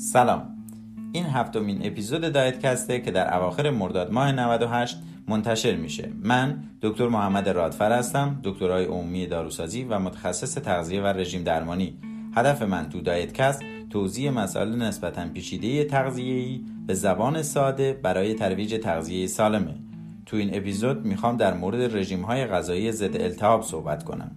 سلام. این هفتمین اپیزود دایت کسته که در اواخر مرداد ماه 98 منتشر میشه. من دکتر محمد رادفر هستم دکترای عمومی داروسازی و متخصص تغذیه و رژیم درمانی. هدف من تو دایت کست توضیح مسائل نسبتا پیچیده تغذیه‌ای به زبان ساده برای ترویج تغذیه سالمه. تو این اپیزود می‌خوام در مورد رژیم های غذایی ضد التهاب صحبت کنم.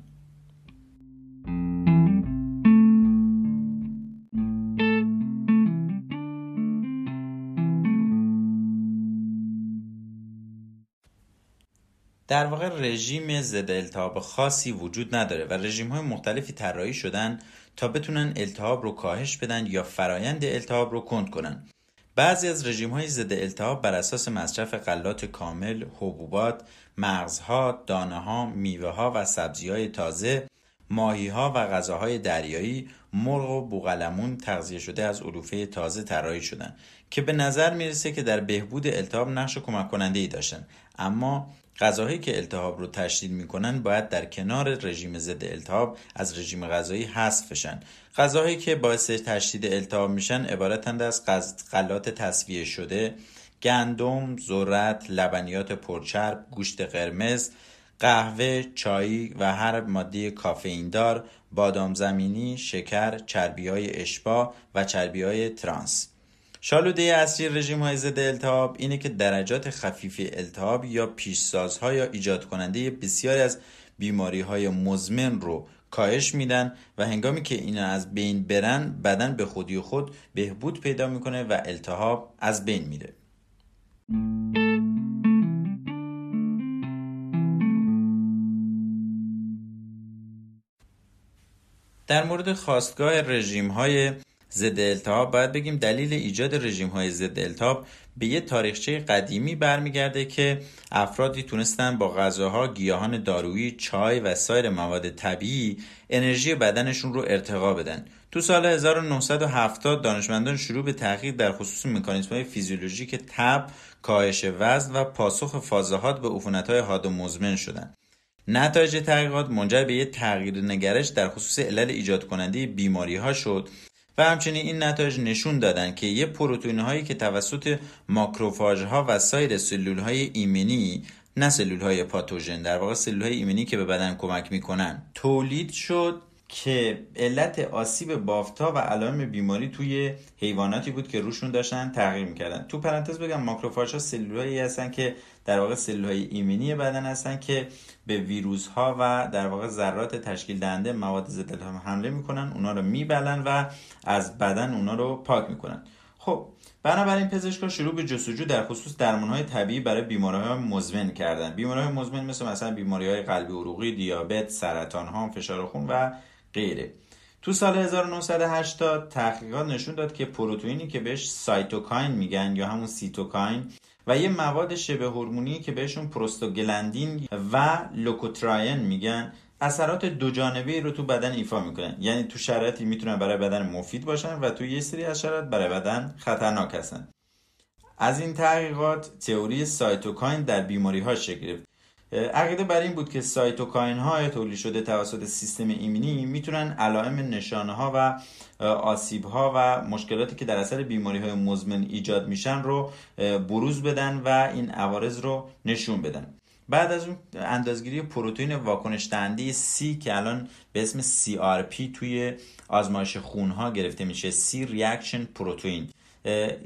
در واقع رژیم ضد التهاب خاصی وجود نداره و رژیم های مختلفی طراحی شدن تا بتونن التهاب رو کاهش بدن یا فرایند التهاب رو کند کنن. بعضی از رژیم های ضد التهاب بر اساس مصرف غلات کامل، حبوبات، مغزها، دانه ها، میوه ها و سبزی های تازه، ماهی ها و غذاهای دریایی، مرغ و بوغلمون تغذیه شده از علوفه تازه طراحی شدن. که به نظر می‌رسه که در بهبود التهاب نقش کمک کننده ای داشتن. اما غذاهایی که التهاب رو تشدید می‌کنن باید در کنار رژیم ضد التهاب از رژیم غذایی حذف بشن. غذاهایی که باعث تشدید التهاب میشن عبارتند از غلات تصفیه شده گندم، ذرت، لبنیات پرچرب، گوشت قرمز، قهوه، چای و هر ماده کافئین دار، بادام زمینی، شکر، چربی های اشبا و چربی های ترانس. شالوده اصلی رژیم های ضد التهاب اینه که درجات خفیف التهاب یا پیشسازها یا ایجاد کننده بسیاری از بیماری های مزمن رو کاهش میدن و هنگامی که اینا از بین برن بدن به خودی خود بهبود پیدا می‌کنه و التهاب از بین میره. در مورد خواستگاه رژیم های ضد التهاب باید بگیم دلیل ایجاد رژیم های ضد التهاب به یه تاریخچه قدیمی برمیگرده که افرادی تونستن با غذاها، گیاهان دارویی، چای و سایر مواد طبیعی انرژی بدنشون رو ارتقا بدن. تو سال 1970 دانشمندان شروع به تحقیق در خصوص مکانیزم های فیزیولوژیک تب، کاهش وزن و پاسخ فازهات به های حاد و مزمن شدن. نتایج تحقیقات منجر به یک تغییر نگرش در خصوص علل ایجاد کننده بیماری ها شد و همچنین این نتایج نشون دادن که یه پروتئین هایی که توسط ماکروفاژ ها و سایر سلول های ایمنی نه سلول های پاتوژن در واقع سلول های ایمنی که به بدن کمک می‌کنن تولید شد که علت آسیب بافتا و علائم بیماری توی حیواناتی بود که روشون داشتن تغییر می‌کردن. تو پرانتز بگم ماکروفاژ ها سلولایی هستن که در واقع سلول های ایمنی بدن هستن که به ویروس ها و در واقع ذرات تشکیل دهنده مواد ضد حمله می‌کنن اونا رو می‌بلعن و از بدن اونا رو پاک می‌کنن. خب بنابراین پزشکا شروع به جستجو در خصوص های طبیعی برای بیماری‌های مزمن کردن. بیماری‌های مزمن مثل مثلا بیماری‌های قلبی عروقی دیابت سرطان ها فشار خون و غیره. تو سال 1980 تحقیقات نشون داد که پروتئینی که بهش cytokine میگن یا همون سیتوکاین و یه مواد شبه هورمونی که بهشون prostaglandin و leukotriene میگن اثرات دو جانبه رو تو بدن ایفا می‌کنن. یعنی تو شرایطی می‌تونن برای بدن مفید باشن و تو یه سری از شرایط برای بدن خطرناک هستن. از این تحقیقات تئوری cytokine در بیماری ها شکل گرفت. عقیده بر این بود که cytokine های تولید شده توسط سیستم ایمنی می‌تونن علائم نشانه ها و آسیب ها و مشکلاتی که در اثر بیماری های مزمن ایجاد میشن رو بروز بدن و این عوارض رو نشون بدن. بعد از اون اندازگیری پروتئین واکنش دهنده C که الان به اسم CRP توی آزمایش خون ها گرفته میشه C reaction پروتئین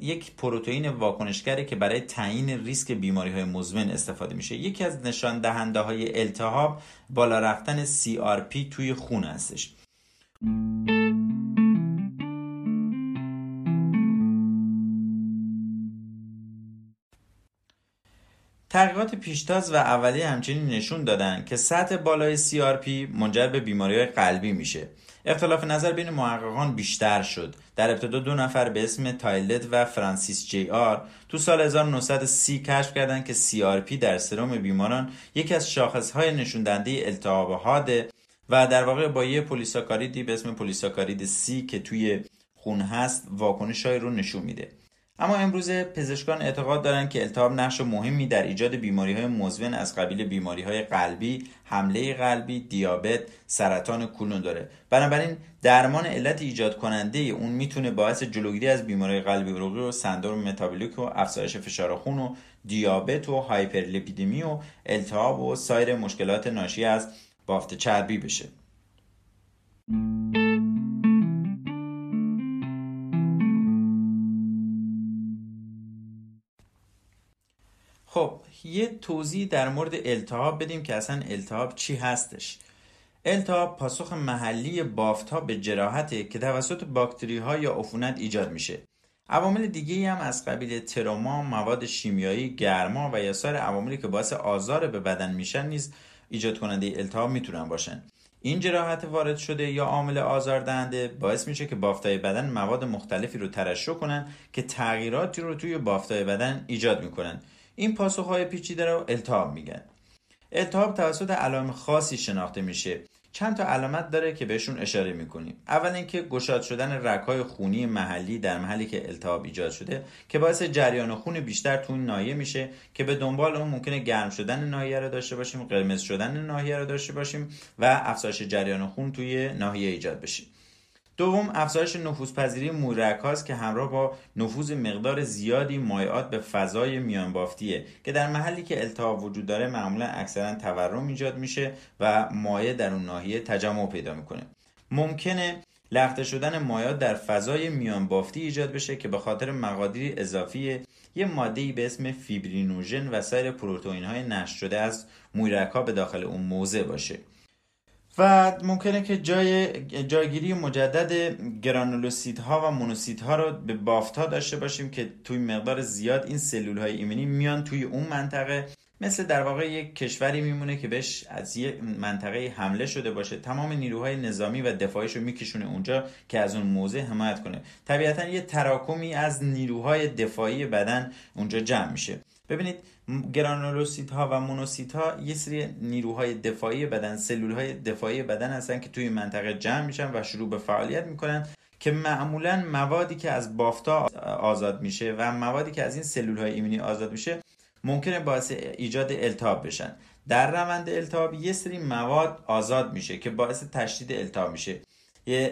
یک پروتئین واکنشگری که برای تعیین ریسک بیماری های مزمن استفاده میشه. یکی از نشان دهنده های التهاب بالا رفتن CRP توی خون هستش. تحقیقات پیشتاز و اولیه همچنین نشون دادن که سطح بالای CRP منجر به بیماری قلبی میشه. اختلاف نظر بین محققان بیشتر شد. در ابتدا دو نفر به اسم تیلت و فرانسیس جی آر تو سال 1930 کشف کردند که CRP در سرم بیماران یکی از شاخصهای نشون دهنده التهاب حاده و در واقع با یه پلی‌ساکاریدی به اسم پلی‌ساکارید C که توی خون هست واکنش های رو نشون میده. اما امروز پزشکان اعتقاد دارند که التهاب نقش مهمی در ایجاد بیماری های مزمن از قبیل بیماری های قلبی، حمله قلبی، دیابت، سرطان کولون داره. بنابراین درمان علت ایجاد کننده اون می‌تونه باعث جلوگیری از بیماری قلبی عروقی و سندروم متابولیک و افزایش فشار خون و دیابت و هایپرلیپیدمی و التهاب و سایر مشکلات ناشی از بافت چربی بشه. خب یه توضیح در مورد التهاب بدیم که اصلا التهاب چی هستش. التهاب پاسخ محلی بافت ها به جراحته که توسط باکتری ها یا عفونت ایجاد میشه. عوامل دیگه هم از قبیل تروما، مواد شیمیایی، گرما و یا سایر عواملی که باعث آزار به بدن میشن نیز ایجاد کننده التهاب می‌تونن باشن. این جراحت وارد شده یا عامل آزاردهنده باعث میشه که بافتای بدن مواد مختلفی رو ترشح کنن که تغییراتی رو توی بافتای بدن ایجاد می‌کنن. این پاسخهای پیچیده رو التهاب میگن. التهاب توسط علائم خاصی شناخته میشه. چند تا علامت داره که بهشون اشاره می‌کنیم. اول اینکه گشاد شدن رگهای خونی محلی در محلی که التهاب ایجاد شده که باعث جریان خون بیشتر تو ناحیه میشه که به دنبال اون ممکنه گرم شدن ناحیه رو داشته باشیم قرمز شدن ناحیه رو داشته باشیم و افزایش جریان خون توی ناحیه ایجاد بشه. دوم افزایش نفوذپذیری مورک که همراه با نفوذ مقدار زیادی مایعات به فضای میان بافتیه که در محلی که التهاب وجود داره معمولا اکثرا تورم ایجاد میشه و مایع در اون ناحیه تجمع پیدا می‌کنه. ممکنه لخته شدن مایعات در فضای میان بافتی ایجاد بشه که به خاطر مقادیری اضافی یه ماده به اسم فیبرینوژن و سایر پروتئین های نشت از مویرک به داخل اون موضع باشه. و ممکنه که جای جایگیری مجدد گرانولوسیت ها و مونوسیت ها رو به بافت ها داشته باشیم که توی مقدار زیاد این سلول های ایمنی میان توی اون منطقه. مثل در واقع یک کشوری میمونه که بهش از یک منطقه حمله شده باشه. تمام نیروهای نظامی و دفاعیش رو میکشونه اونجا که از اون موضع حمایت کنه. طبیعتا یه تراکمی از نیروهای دفاعی بدن اونجا جمع میشه. ببینید گرانولوسیت ها و مونوسیت ها یه سری نیروهای دفاعی بدن سلول های دفاعی بدن هستن که توی منطقه جمع میشن و شروع به فعالیت می‌کنن که معمولا موادی که از بافتا آزاد میشه و موادی که از این سلول های ایمنی آزاد میشه ممکنه باعث ایجاد التهاب بشن. در روند التهاب یه سری مواد آزاد میشه که باعث تشدید التهاب میشه.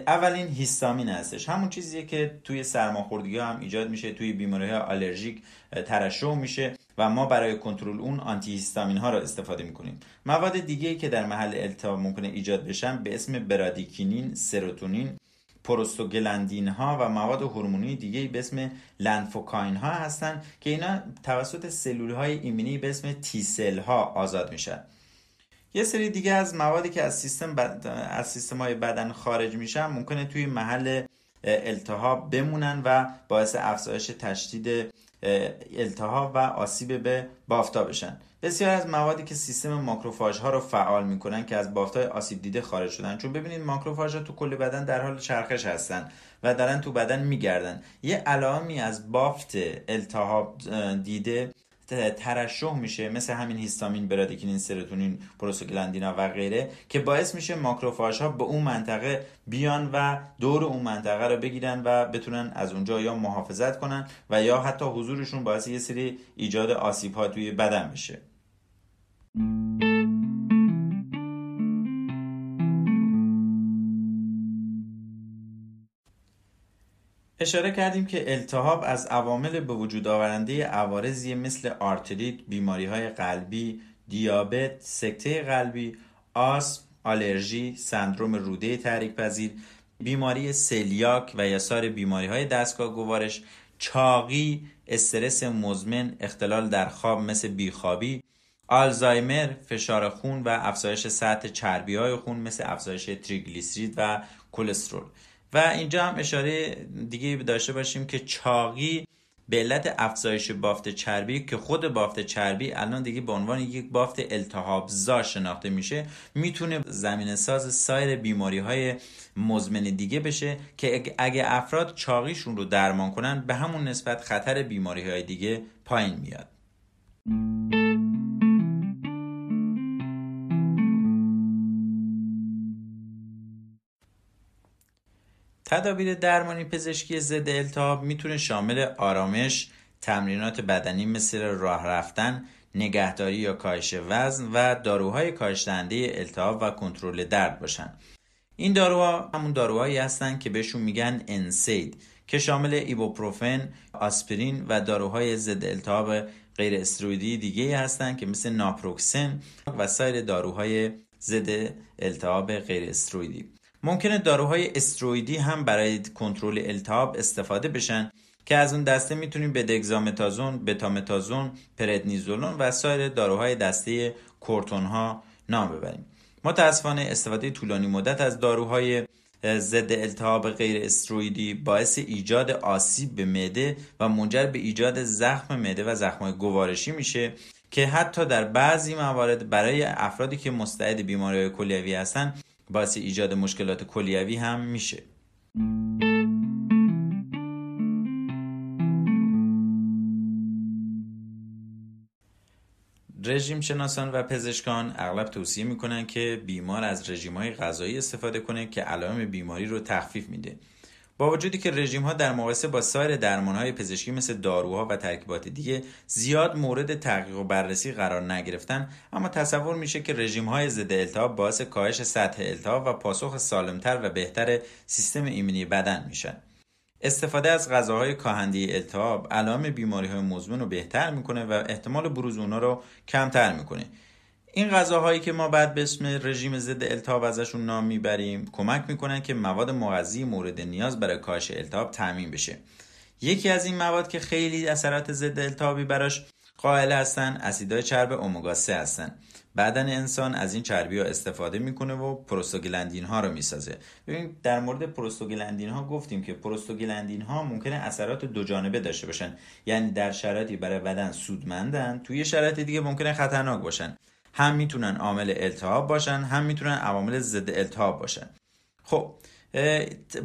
اولین هیستامین هستش. همون چیزیه که توی سرماخوردگی هم ایجاد میشه توی بیماری های آلرژیک ترشح میشه. و ما برای کنترل اون آنتی هیستامین ها رو استفاده می‌کنیم. مواد دیگه که در محل التهاب ممکنه ایجاد بشن به اسم برادیکینین سروتونین پروستوگلندین ها و مواد هورمونی دیگه به اسم لنفوکاین ها هستن که اینا توسط سلول های ایمنی به اسم تی سل ها آزاد میشن. یه سری دیگه از موادی که از سیستم از سیستم های بدن خارج میشن ممکنه توی محل التهاب بمونن و باعث افزایش تشدید التهاب و آسیب به بافتا بشن. بسیار از موادی که سیستم ماکروفاژ ها رو فعال می‌کنن که از بافت های آسیب دیده خارج شدن. چون ببینید ماکروفاژ ها تو کل بدن در حال چرخش هستن و دارن تو بدن میگردن. یه علائمی از بافت التهاب دیده ترشح میشه مثل همین هیستامین برادیکینین سروتونین پروسوگلاندینا و غیره که باعث میشه ماکروفاژ ها به اون منطقه بیان و دور اون منطقه رو بگیرن و بتونن از اونجا یا محافظت کنن و یا حتی حضورشون باعث یه سری ایجاد آسیب ها توی بدن بشه. اشاره کردیم که التهاب از عوامل به وجود آورنده عوارضی مثل آرتریت، بیماری های قلبی، دیابت، سکته قلبی، آسم، آلرژی، سندروم روده تحریک پذیر، بیماری سلیاک و یه سری بیماری های دستگاه گوارش، چاقی، استرس مزمن، اختلال در خواب مثل بیخوابی، آلزایمر، فشار خون و افزایش سطح چربی های خون مثل افزایش تری‌گلیسیرید و کلسترول. و اینجا هم اشاره دیگه داشته باشیم که چاقی به علت افزایش بافت چربی که خود بافت چربی الان دیگه به عنوان یک بافت التهاب زا شناخته میشه می‌تونه زمین ساز سایر بیماری های مزمن دیگه بشه که اگه افراد چاقیشون رو درمان کنن به همون نسبت خطر بیماری های دیگه پایین میاد. تدابیر درمانی پزشکی ضد التهاب می‌تونه شامل آرامش، تمرینات بدنی مثل راه رفتن، نگهداری یا کاهش وزن و داروهای کاهش دهنده التهاب و کنترل درد باشن. این داروها همون داروهایی هستن که بهشون میگن انسید که شامل ایبوپروفن، آسپرین و داروهای ضد التهاب غیر استرویدی دیگه هستن که مثل ناپروکسن و سایر داروهای ضد التهاب غیر استرویدی ممکنه داروهای استرویدی هم برای کنترل التهاب استفاده بشن که از اون دسته می‌تونیم به دگزامتازون، بتامتازون، پردنیزولون و سایر داروهای دسته کورتون ها نام ببریم. متاسفانه استفاده طولانی مدت از داروهای ضد التهاب غیر استرویدی باعث ایجاد آسیب به معده و منجر به ایجاد زخم معده و زخم گوارشی میشه که حتی در بعضی موارد برای افرادی که مستعد بیماری کلیوی هستن باعث ایجاد مشکلات کلیوی هم میشه. رژیم شناسان و پزشکان اغلب توصیه می‌کنن که بیمار از رژیم های غذایی استفاده کنه که علائم بیماری رو تخفیف میده. با وجودی که رژیم ها در مقایسه با سایر درمان های پزشکی مثل داروها و ترکیبات دیگه زیاد مورد تحقیق و بررسی قرار نگرفتن اما تصور میشه که رژیم های ضد التهاب باعث کاهش سطح التهاب و پاسخ سالمتر و بهتر سیستم ایمنی بدن میشن. استفاده از غذاهای کاهنده التهاب علائم بیماری های مزمن رو بهتر می‌کنه و احتمال بروز اونا رو کمتر می‌کنه. این غذاهایی که ما بعد به اسم رژیم ضد التهاب ازشون نام می‌بریم کمک می‌کنن که مواد مغذی مورد نیاز برای کاهش التهاب تامین بشه. یکی از این مواد که خیلی اثرات ضد التهابی براش قائل هستن اسیدهای چرب امگا 3 هستن. بدن انسان از این چربی ها استفاده می‌کنه و پروستوگلندین ها رو می‌سازه. ببین در مورد prostaglandin ها گفتیم که prostaglandin ها ممکنه اثرات دو جانبه داشته باشن. یعنی در شرایطی برای بدن سودمندن توی شرایط دیگه ممکنه خطرناک باشن. هم می‌تونن عامل التهاب باشن هم می‌تونن عوامل ضد التهاب باشن. خب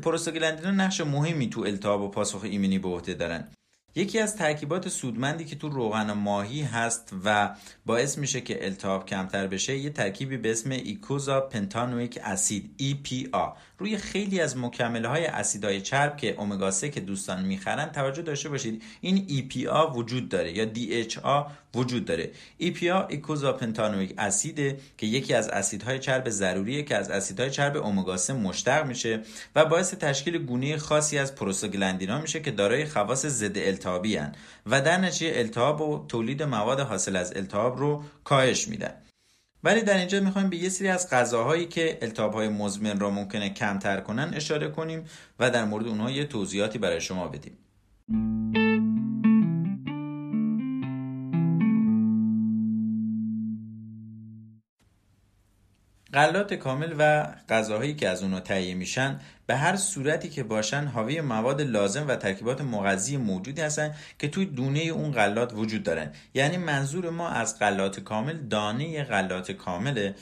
prostaglandin ها نقش مهمی تو التهاب و پاسخ ایمنی به عهده دارن. یکی از ترکیبات سودمندی که تو روغن ماهی هست و باعث میشه که التهاب کمتر بشه یه ترکیبی به اسم eicosapentaenoic acid EPA روی خیلی از مکمل های اسیدهای چرب که امگا 3 که دوستان می‌خرن توجه داشته باشید. این EPA وجود داره یا DHA وجود داره. EPA ایکوزا پنتانویک اسیده که یکی از اسیدهای چرب ضروریه که از اسیدهای چرب امگا 3 مشتق میشه و باعث تشکیل گونه خاصی از پروستاگلندینا میشه که دارای خواص ضد التهابی و در نتیجه التهاب و تولید مواد حاصل از التهاب رو کاهش میدن. ولی در اینجا می‌خوایم به یه سری از غذاهایی که التهاب های مزمن را ممکنه کمتر کنن اشاره کنیم و در مورد اونها یه توضیحاتی برای شما بدیم. غلات کامل و غذاهایی که از اونها تهیه میشن به هر صورتی که باشن حاوی مواد لازم و ترکیبات مغذی موجودی هستن که توی دونه اون غلات وجود دارن. یعنی منظور ما از غلات کامل دانه غلات کامله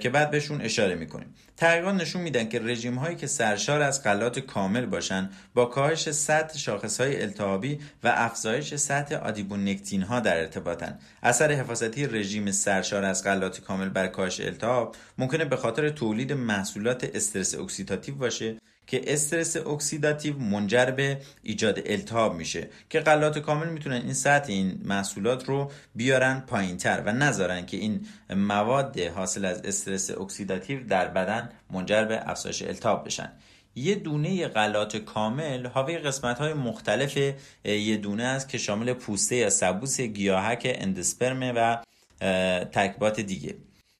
که بعد بهشون اشاره می‌کنیم. تحقیقات نشون میدن که رژیم هایی که سرشار از غلات کامل باشن با کاهش سطح شاخص های التهابی و افزایش سطح adiponectin ها در ارتباطن. اثر حفاظتی رژیم سرشار از غلات کامل بر کاهش التهاب ممکنه به خاطر تولید محصولات استرس اکسیداتیو باشه که استرس اکسیداتیو منجر به ایجاد التهاب میشه که غلات کامل می‌تونن این سطح این محصولات رو بیارن پایینتر و نذارن که این مواد حاصل از استرس اکسیداتیو در بدن منجر به افزایش التهاب بشن. یه دونه غلات کامل حاوی قسمت های مختلف یه دونه است که شامل پوسته یا سبوس گیاهک اندسپرمه و ترکیبات دیگه.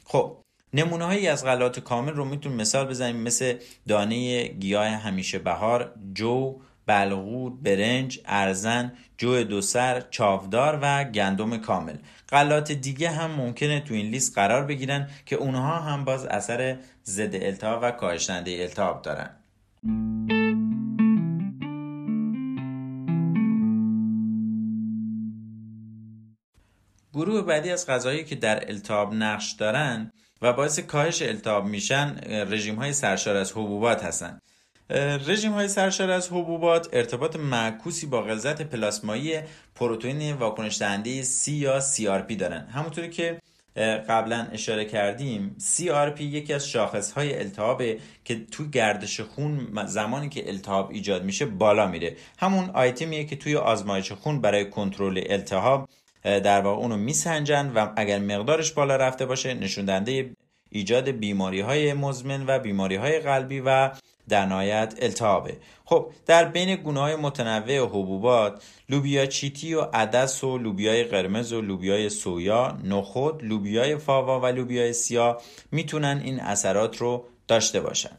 خب نمونه هایی از غلات کامل رو میتون مثال بزنیم. مثل دانه گیاه همیشه بهار جو بلغور برنج ارزن جو دوسر چاودار و گندم کامل. غلات دیگه هم ممکنه تو این لیست قرار بگیرن که اونها هم باز اثر ضد التهاب و کاهشنده التهاب دارن. گروه بعدی از غذاهایی که در التهاب نقش دارن و باعث کاهش التهاب میشن رژیم های سرشار از حبوبات هستند رژیم های سرشار از حبوبات ارتباط معکوسی با غلظت پلاسمایی پروتئین واکنش دهنده C یا CRP دارن. همونطوری که قبلا اشاره کردیم CRP یکی از شاخصهای التهابه که توی گردش خون زمانی که التهاب ایجاد میشه بالا میره. همون آیتمیه که توی آزمایش خون برای کنترل التهاب در واقع اونو میسنجن و اگر مقدارش بالا رفته باشه نشون دهنده ایجاد بیماری های مزمن و بیماری های قلبی و در نهایت التهابه. خب در بین گونه های متنوع حبوبات لوبیا چیتی و عدس و لوبیای قرمز و لوبیای سویا نخود لوبیای فاوا و لوبیای سیاه می‌تونن این اثرات رو داشته باشن.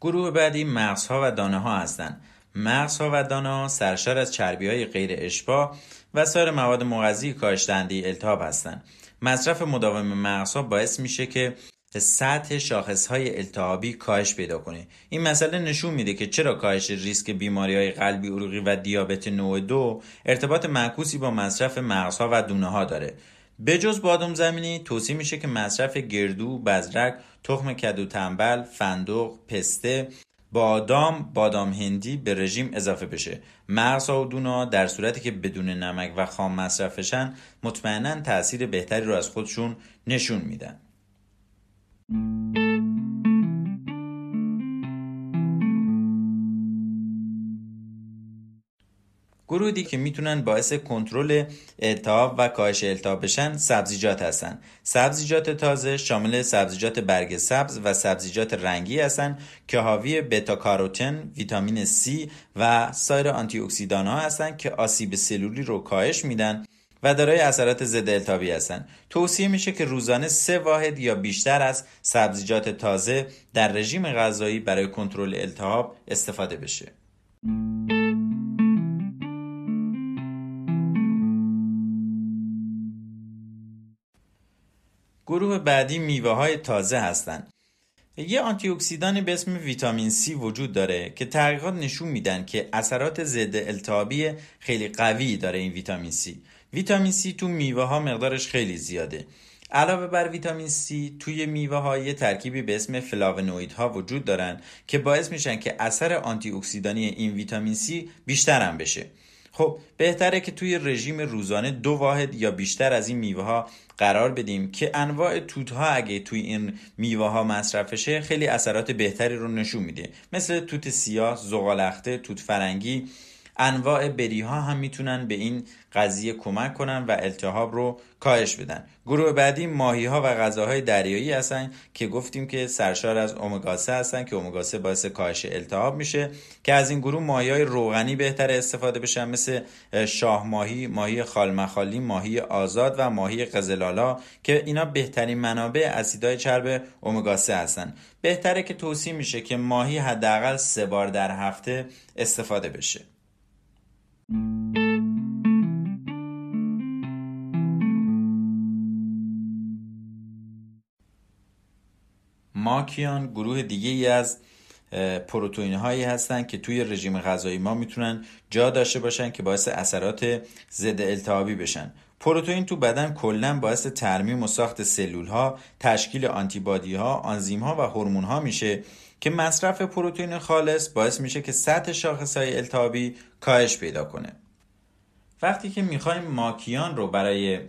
گروه بعدی مغزها و دانه ها هستند. مغزها و دانا سرشار از چربی های غیر اشباع و سایر مواد مغذی کاهش التهاب هستند. مصرف مداوم مغزها باعث میشه که سطح شاخص های التهابی کاهش پیدا کنه. این مسئله نشون میده که چرا کاهش ریسک بیماری های قلبی عروقی و دیابت نوع دو ارتباط معکوسی با مصرف مغزها و دونه ها داره. به جز بادم زمینی توصیه میشه که مصرف گردو، بزرک، تخم کدو تنبل، فندق، پسته بادام بادام هندی به رژیم اضافه بشه. مغز و دونا در صورتی که بدون نمک و خام مصرفشن مطمئنا تاثیر بهتری رو از خودشون نشون میدن. گروهی که می‌تونن باعث کنترل التهاب و کاهش التهاب بشن سبزیجات هستن سبزیجات تازه شامل سبزیجات برگ سبز و سبزیجات رنگی هستن که حاوی بتا کاروتن، ویتامین C و سایر آنتی اکسیدان ها هستن که آسیب سلولی رو کاهش میدن و دارای اثرات ضد التهابی هستند. توصیه میشه که روزانه سه واحد یا بیشتر از سبزیجات تازه در رژیم غذایی برای کنترل التهاب استفاده بشه. گروه بعدی میوه های تازه هستند. یه آنتی اکسیدانی به اسم ویتامین C وجود داره که تحقیقات نشون میدن که اثرات ضد التهابی خیلی قوی داره این ویتامین C. ویتامین C تو میوه ها مقدارش خیلی زیاده. علاوه بر ویتامین C توی میوه ها یه ترکیبی به اسم فلاونوید ها وجود دارن که باعث میشن که اثر آنتی اکسیدانی این ویتامین C بیشتر هم بشه. خب بهتره که توی رژیم روزانه دو واحد یا بیشتر از این میوه ها قرار بدیم که انواع توت ها اگه توی این میوه ها مصرفشه خیلی اثرات بهتری رو نشون میده. مثل توت سیاه، زغالخته، توت فرنگی انواع بری ها هم می‌تونن به این قضیه کمک کنن و التهاب رو کاهش بدن. گروه بعدی ماهی ها و غذاهای دریایی هستن که گفتیم که سرشار از امگا 3 هستن که امگا 3 باعث کاهش التهاب میشه که از این گروه ماهی های روغنی بهتر استفاده بشن مثل شاه ماهی ماهی خالمخالی ماهی آزاد و ماهی قزلالا که اینا بهترین منابع اسیدهای چرب امگا 3 هستن. بهتره که توصیه میشه که ماهی حداقل سه بار در هفته استفاده بشه. ماکیان گروه دیگه ای از پروتئین هایی هستند که توی رژیم غذایی ما می‌تونن جا داشته باشن که باعث اثرات ضد التهابی بشن. پروتئین تو بدن کلا باعث ترمیم و ساخت سلول ها تشکیل آنتیبادی ها آنزیم ها و هورمون ها میشه. که مصرف پروتئین خالص باعث میشه که سطح شاخص های التهابی کاهش پیدا کنه. وقتی که می‌خوایم ماکیان رو برای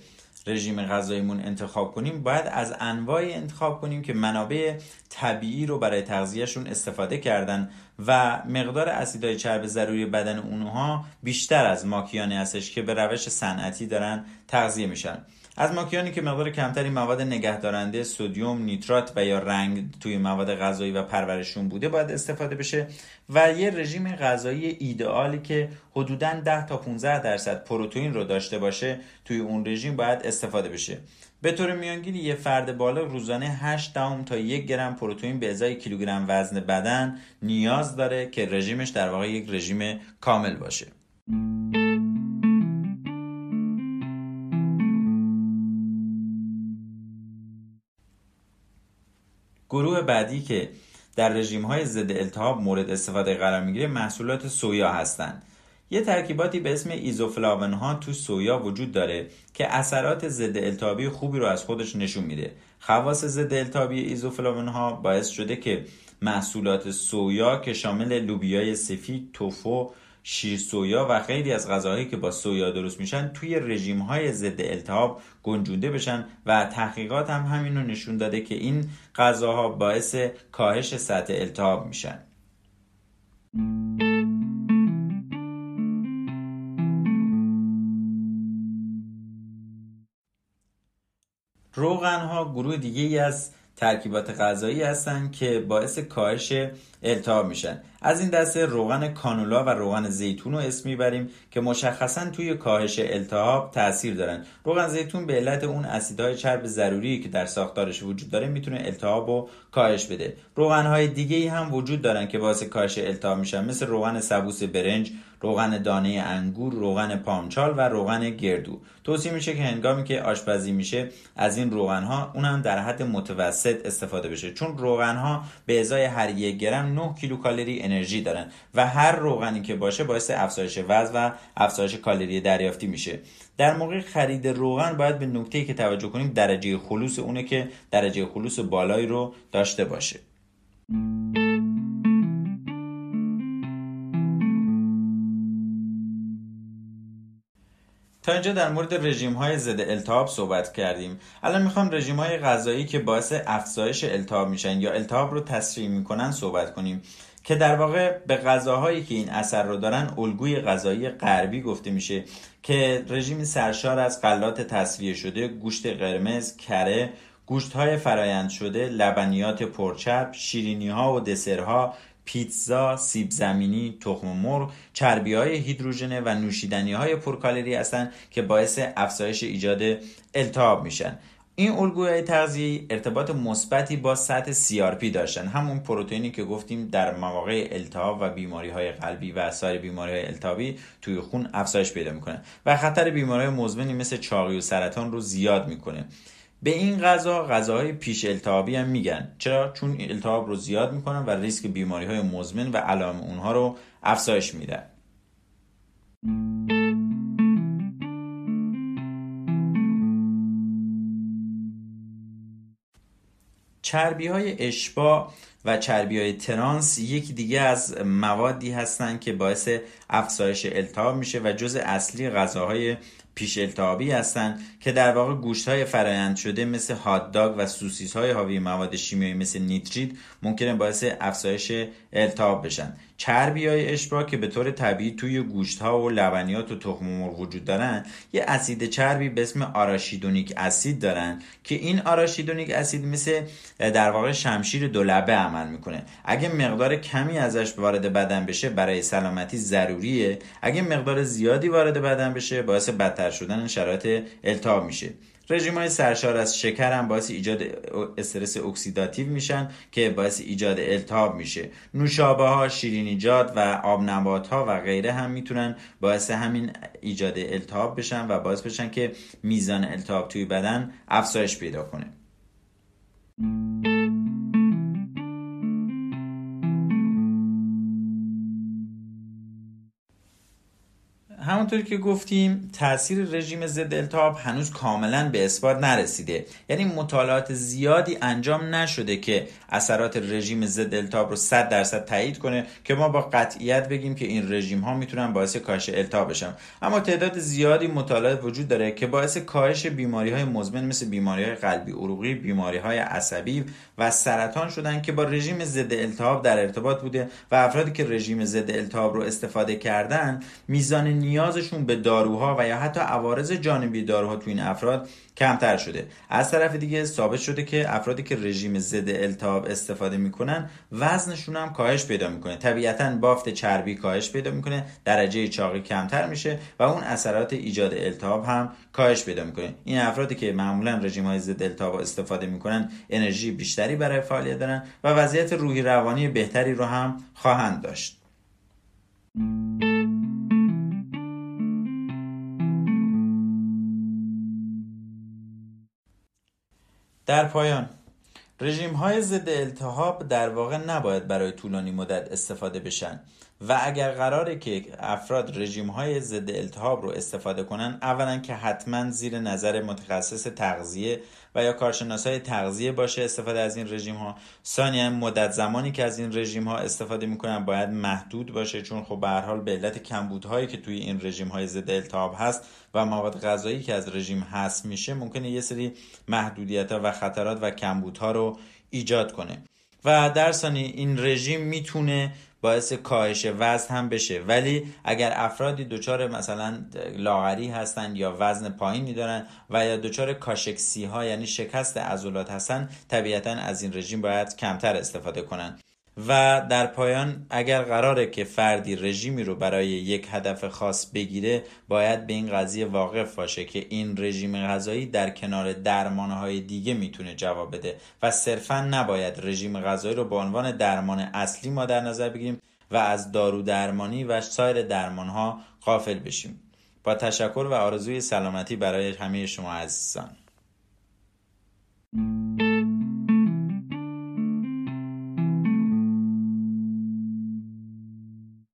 رژیم غذاییمون انتخاب کنیم باید از انواعی انتخاب کنیم که منابع طبیعی رو برای تغذیهشون استفاده کردن و مقدار اسیدهای چرب ضروری بدن اونها بیشتر از ماکیانی هستش که به روش صنعتی دارن تغذیه میشن. از ماکیانی که مقدار کمتری مواد نگهدارنده سودیوم نیترات و یا رنگ توی مواد غذایی و پرورشون بوده باید استفاده بشه و یه رژیم غذایی ایدئالی که حدودا 10 تا 15 درصد پروتئین رو داشته باشه توی اون رژیم باید استفاده بشه. به طور میانگین یه فرد بالا روزانه 8 دهم تا 1 گرم پروتئین به ازای کیلوگرم وزن بدن نیاز داره که رژیمش در واقع یک رژیم کامل باشه. گروه بعدی که در رژیم های ضد التهاب مورد استفاده قرار می‌گیره محصولات سویا هستند. یه ترکیباتی به اسم ایزوفلاون ها تو سویا وجود داره که اثرات ضد التهابی خوبی رو از خودش نشون میده. خواص ضد التهابی ایزوفلاون ها باعث شده که محصولات سویا که شامل لوبیای سفید، توفو، شیر سویا و خیلی از غذاهایی که با سویا درست میشن توی رژیم های ضد التهاب گنجونده بشن و تحقیقات هم همین رو نشون داده که این غذاها باعث کاهش سطح التهاب میشن. روغن ها گروه دیگه ای از ترکیبات غذایی هستند که باعث کاهش التهاب میشن. از این دسته روغن کانولا و روغن زیتون رو اسم می‌بریم که مشخصا توی کاهش التهاب تاثیر دارن. روغن زیتون به علت اون اسیدهای چرب ضروری که در ساختارش وجود داره می‌تونه التهاب رو کاهش بده. روغن های دیگه هم وجود دارن که باعث کاهش التهاب میشن مثل روغن سبوس برنج روغن دانه انگور روغن پامچال و روغن گردو. توصیه میشه که هنگامی که آشپزی میشه از این روغن ها اون هم در حد متوسط استفاده بشه. چون روغن ها به ازای هر یک گرم 9 کیلوکالری انرژی دارن و هر روغنی که باشه باعث افزایش وزن و افزایش کالری دریافتی میشه. در موقع خرید روغن باید به نکته که توجه کنیم درجه خلوص اونه که درجه خلوص بالایی رو داشته باشه. تا اینجا در مورد رژیم های ضد التهاب صحبت کردیم. الان می‌خوام رژیم های غذایی که باعث افزایش التهاب میشن یا التهاب رو تسریع می‌کنن صحبت کنیم. که در واقع به غذاهایی که این اثر رو دارن الگوی غذایی غربی گفته میشه که رژیم سرشار از غلات تصفیه شده گوشت قرمز کره گوشت های فرایند شده لبنیات پرچرب شیرینی ها و دسرها پیتزا، سیب زمینی، تخم مرغ، چربی های هیدروژنه و نوشیدنی های پرکالری هستند که باعث افزایش ایجاد التهاب میشن. این الگوهای تغذیه ارتباط مثبتی با سطح CRP داشتن همون پروتئینی که گفتیم در مواقع التهاب و بیماری های قلبی و سایر بیماری های التهابی توی خون افزایش پیدا می‌کنه و خطر بیماری مزمنی مثل چاقی و سرطان رو زیاد می‌کنه به این غذا غذاهای پیش التهابی هم میگن. چرا؟ چون التهاب رو زیاد می‌کنن و ریسک بیماری های مزمن و علائم اونها رو افزایش میدن چربی های اشبا و چربی های ترانس یکی دیگه از موادی هستند که باعث افزایش التهاب میشه و جز اصلی غذاهای پیش التهابی هستند که در واقع گوشت های فرایند شده مثل هات داگ و سوسیس های حاوی مواد شیمیایی مثل نیتریت ممکنه باعث افزایش التهاب بشن. چربی های اشبا که به طور طبیعی توی گوشت ها و لبنیات و تخم مرغ وجود دارن یه اسید چربی به اسم آراشیدونیک اسید دارن که این آراشیدونیک اسید مثل در واقع شمشیر دولبه عمل می‌کنه. اگه مقدار کمی ازش وارد بدن بشه برای سلامتی ضروریه. اگه مقدار زیادی وارد بدن بشه باعث بدتر شدن شرایط التهاب میشه. رژیم های سرشار از شکر هم باعث ایجاد استرس اکسیداتیو میشن که باعث ایجاد التهاب میشه. نوشابه ها شیرینیجات و آب نبات ها و غیره هم می‌تونن باعث همین ایجاد التهاب بشن و باعث بشن که میزان التهاب توی بدن افزایش پیدا کنه. همونطور که گفتیم تاثیر رژیم ضد التهاب هنوز کاملا به اثبات نرسیده. یعنی مطالعات زیادی انجام نشده که اثرات رژیم ضد التهاب رو 100 درصد تایید کنه که ما با قطعیت بگیم که این رژیم ها می‌تونن باعث کاهش التهاب بشن. اما تعداد زیادی مطالعات وجود داره که باعث کاهش بیماری های مزمن مثل بیماری های قلبی عروقی بیماری های عصبی و سرطان شدن که با رژیم ضد التهاب در ارتباط بوده و افرادی که رژیم ضد التهاب رو استفاده کردن میزان نیازشون به داروها و یا حتی عوارض جانبی داروها تو این افراد کمتر شده. از طرف دیگه ثابت شده که افرادی که رژیم ضد التهاب استفاده می‌کنن وزنشون هم کاهش پیدا می‌کنه. طبیعتا بافت چربی کاهش پیدا می‌کنه درجه چاقی کمتر میشه و اون اثرات ایجاد التهاب هم کاهش پیدا می‌کنه. این افرادی که معمولا رژیم های ضد التهاب استفاده می‌کنن انرژی بیشتری برای فعالیت دارن و وضعیت روحی روانی بهتری رو هم خواهند داشت. در پایان رژیم های ضد التهاب در واقع نباید برای طولانی مدت استفاده بشن. و اگر قراره که افراد رژیم های ضد التهاب رو استفاده کنن اولا که حتما زیر نظر متخصص تغذیه و یا کارشناس های تغذیه باشه استفاده از این رژیم ها ثانیا مدت زمانی که از این رژیم ها استفاده می‌کنن باید محدود باشه چون خب به حال به علت کمبودهایی که توی این رژیم های ضد التهاب هست و مواد غذایی که از رژیم هست میشه ممکنه یه سری محدودیت ها و خطرات و کمبودها رو ایجاد کنه. و در ثانی این رژیم می‌تونه باعث کاهش وزن هم بشه. ولی اگر افرادی دچار مثلا لاغری هستن یا وزن پایینی دارن و یا دچار کاشکسی ها یعنی شکست عضلات هستن طبیعتا از این رژیم باید کمتر استفاده کنن. و در پایان اگر قراره که فردی رژیمی رو برای یک هدف خاص بگیره باید به این قضیه واقف باشه که این رژیم غذایی در کنار درمانهای دیگه می‌تونه جواب بده و صرفا نباید رژیم غذایی رو به عنوان درمان اصلی ما در نظر بگیریم و از دارو درمانی و سایر درمانها غافل بشیم. با تشکر و آرزوی سلامتی برای همه شما عزیزان.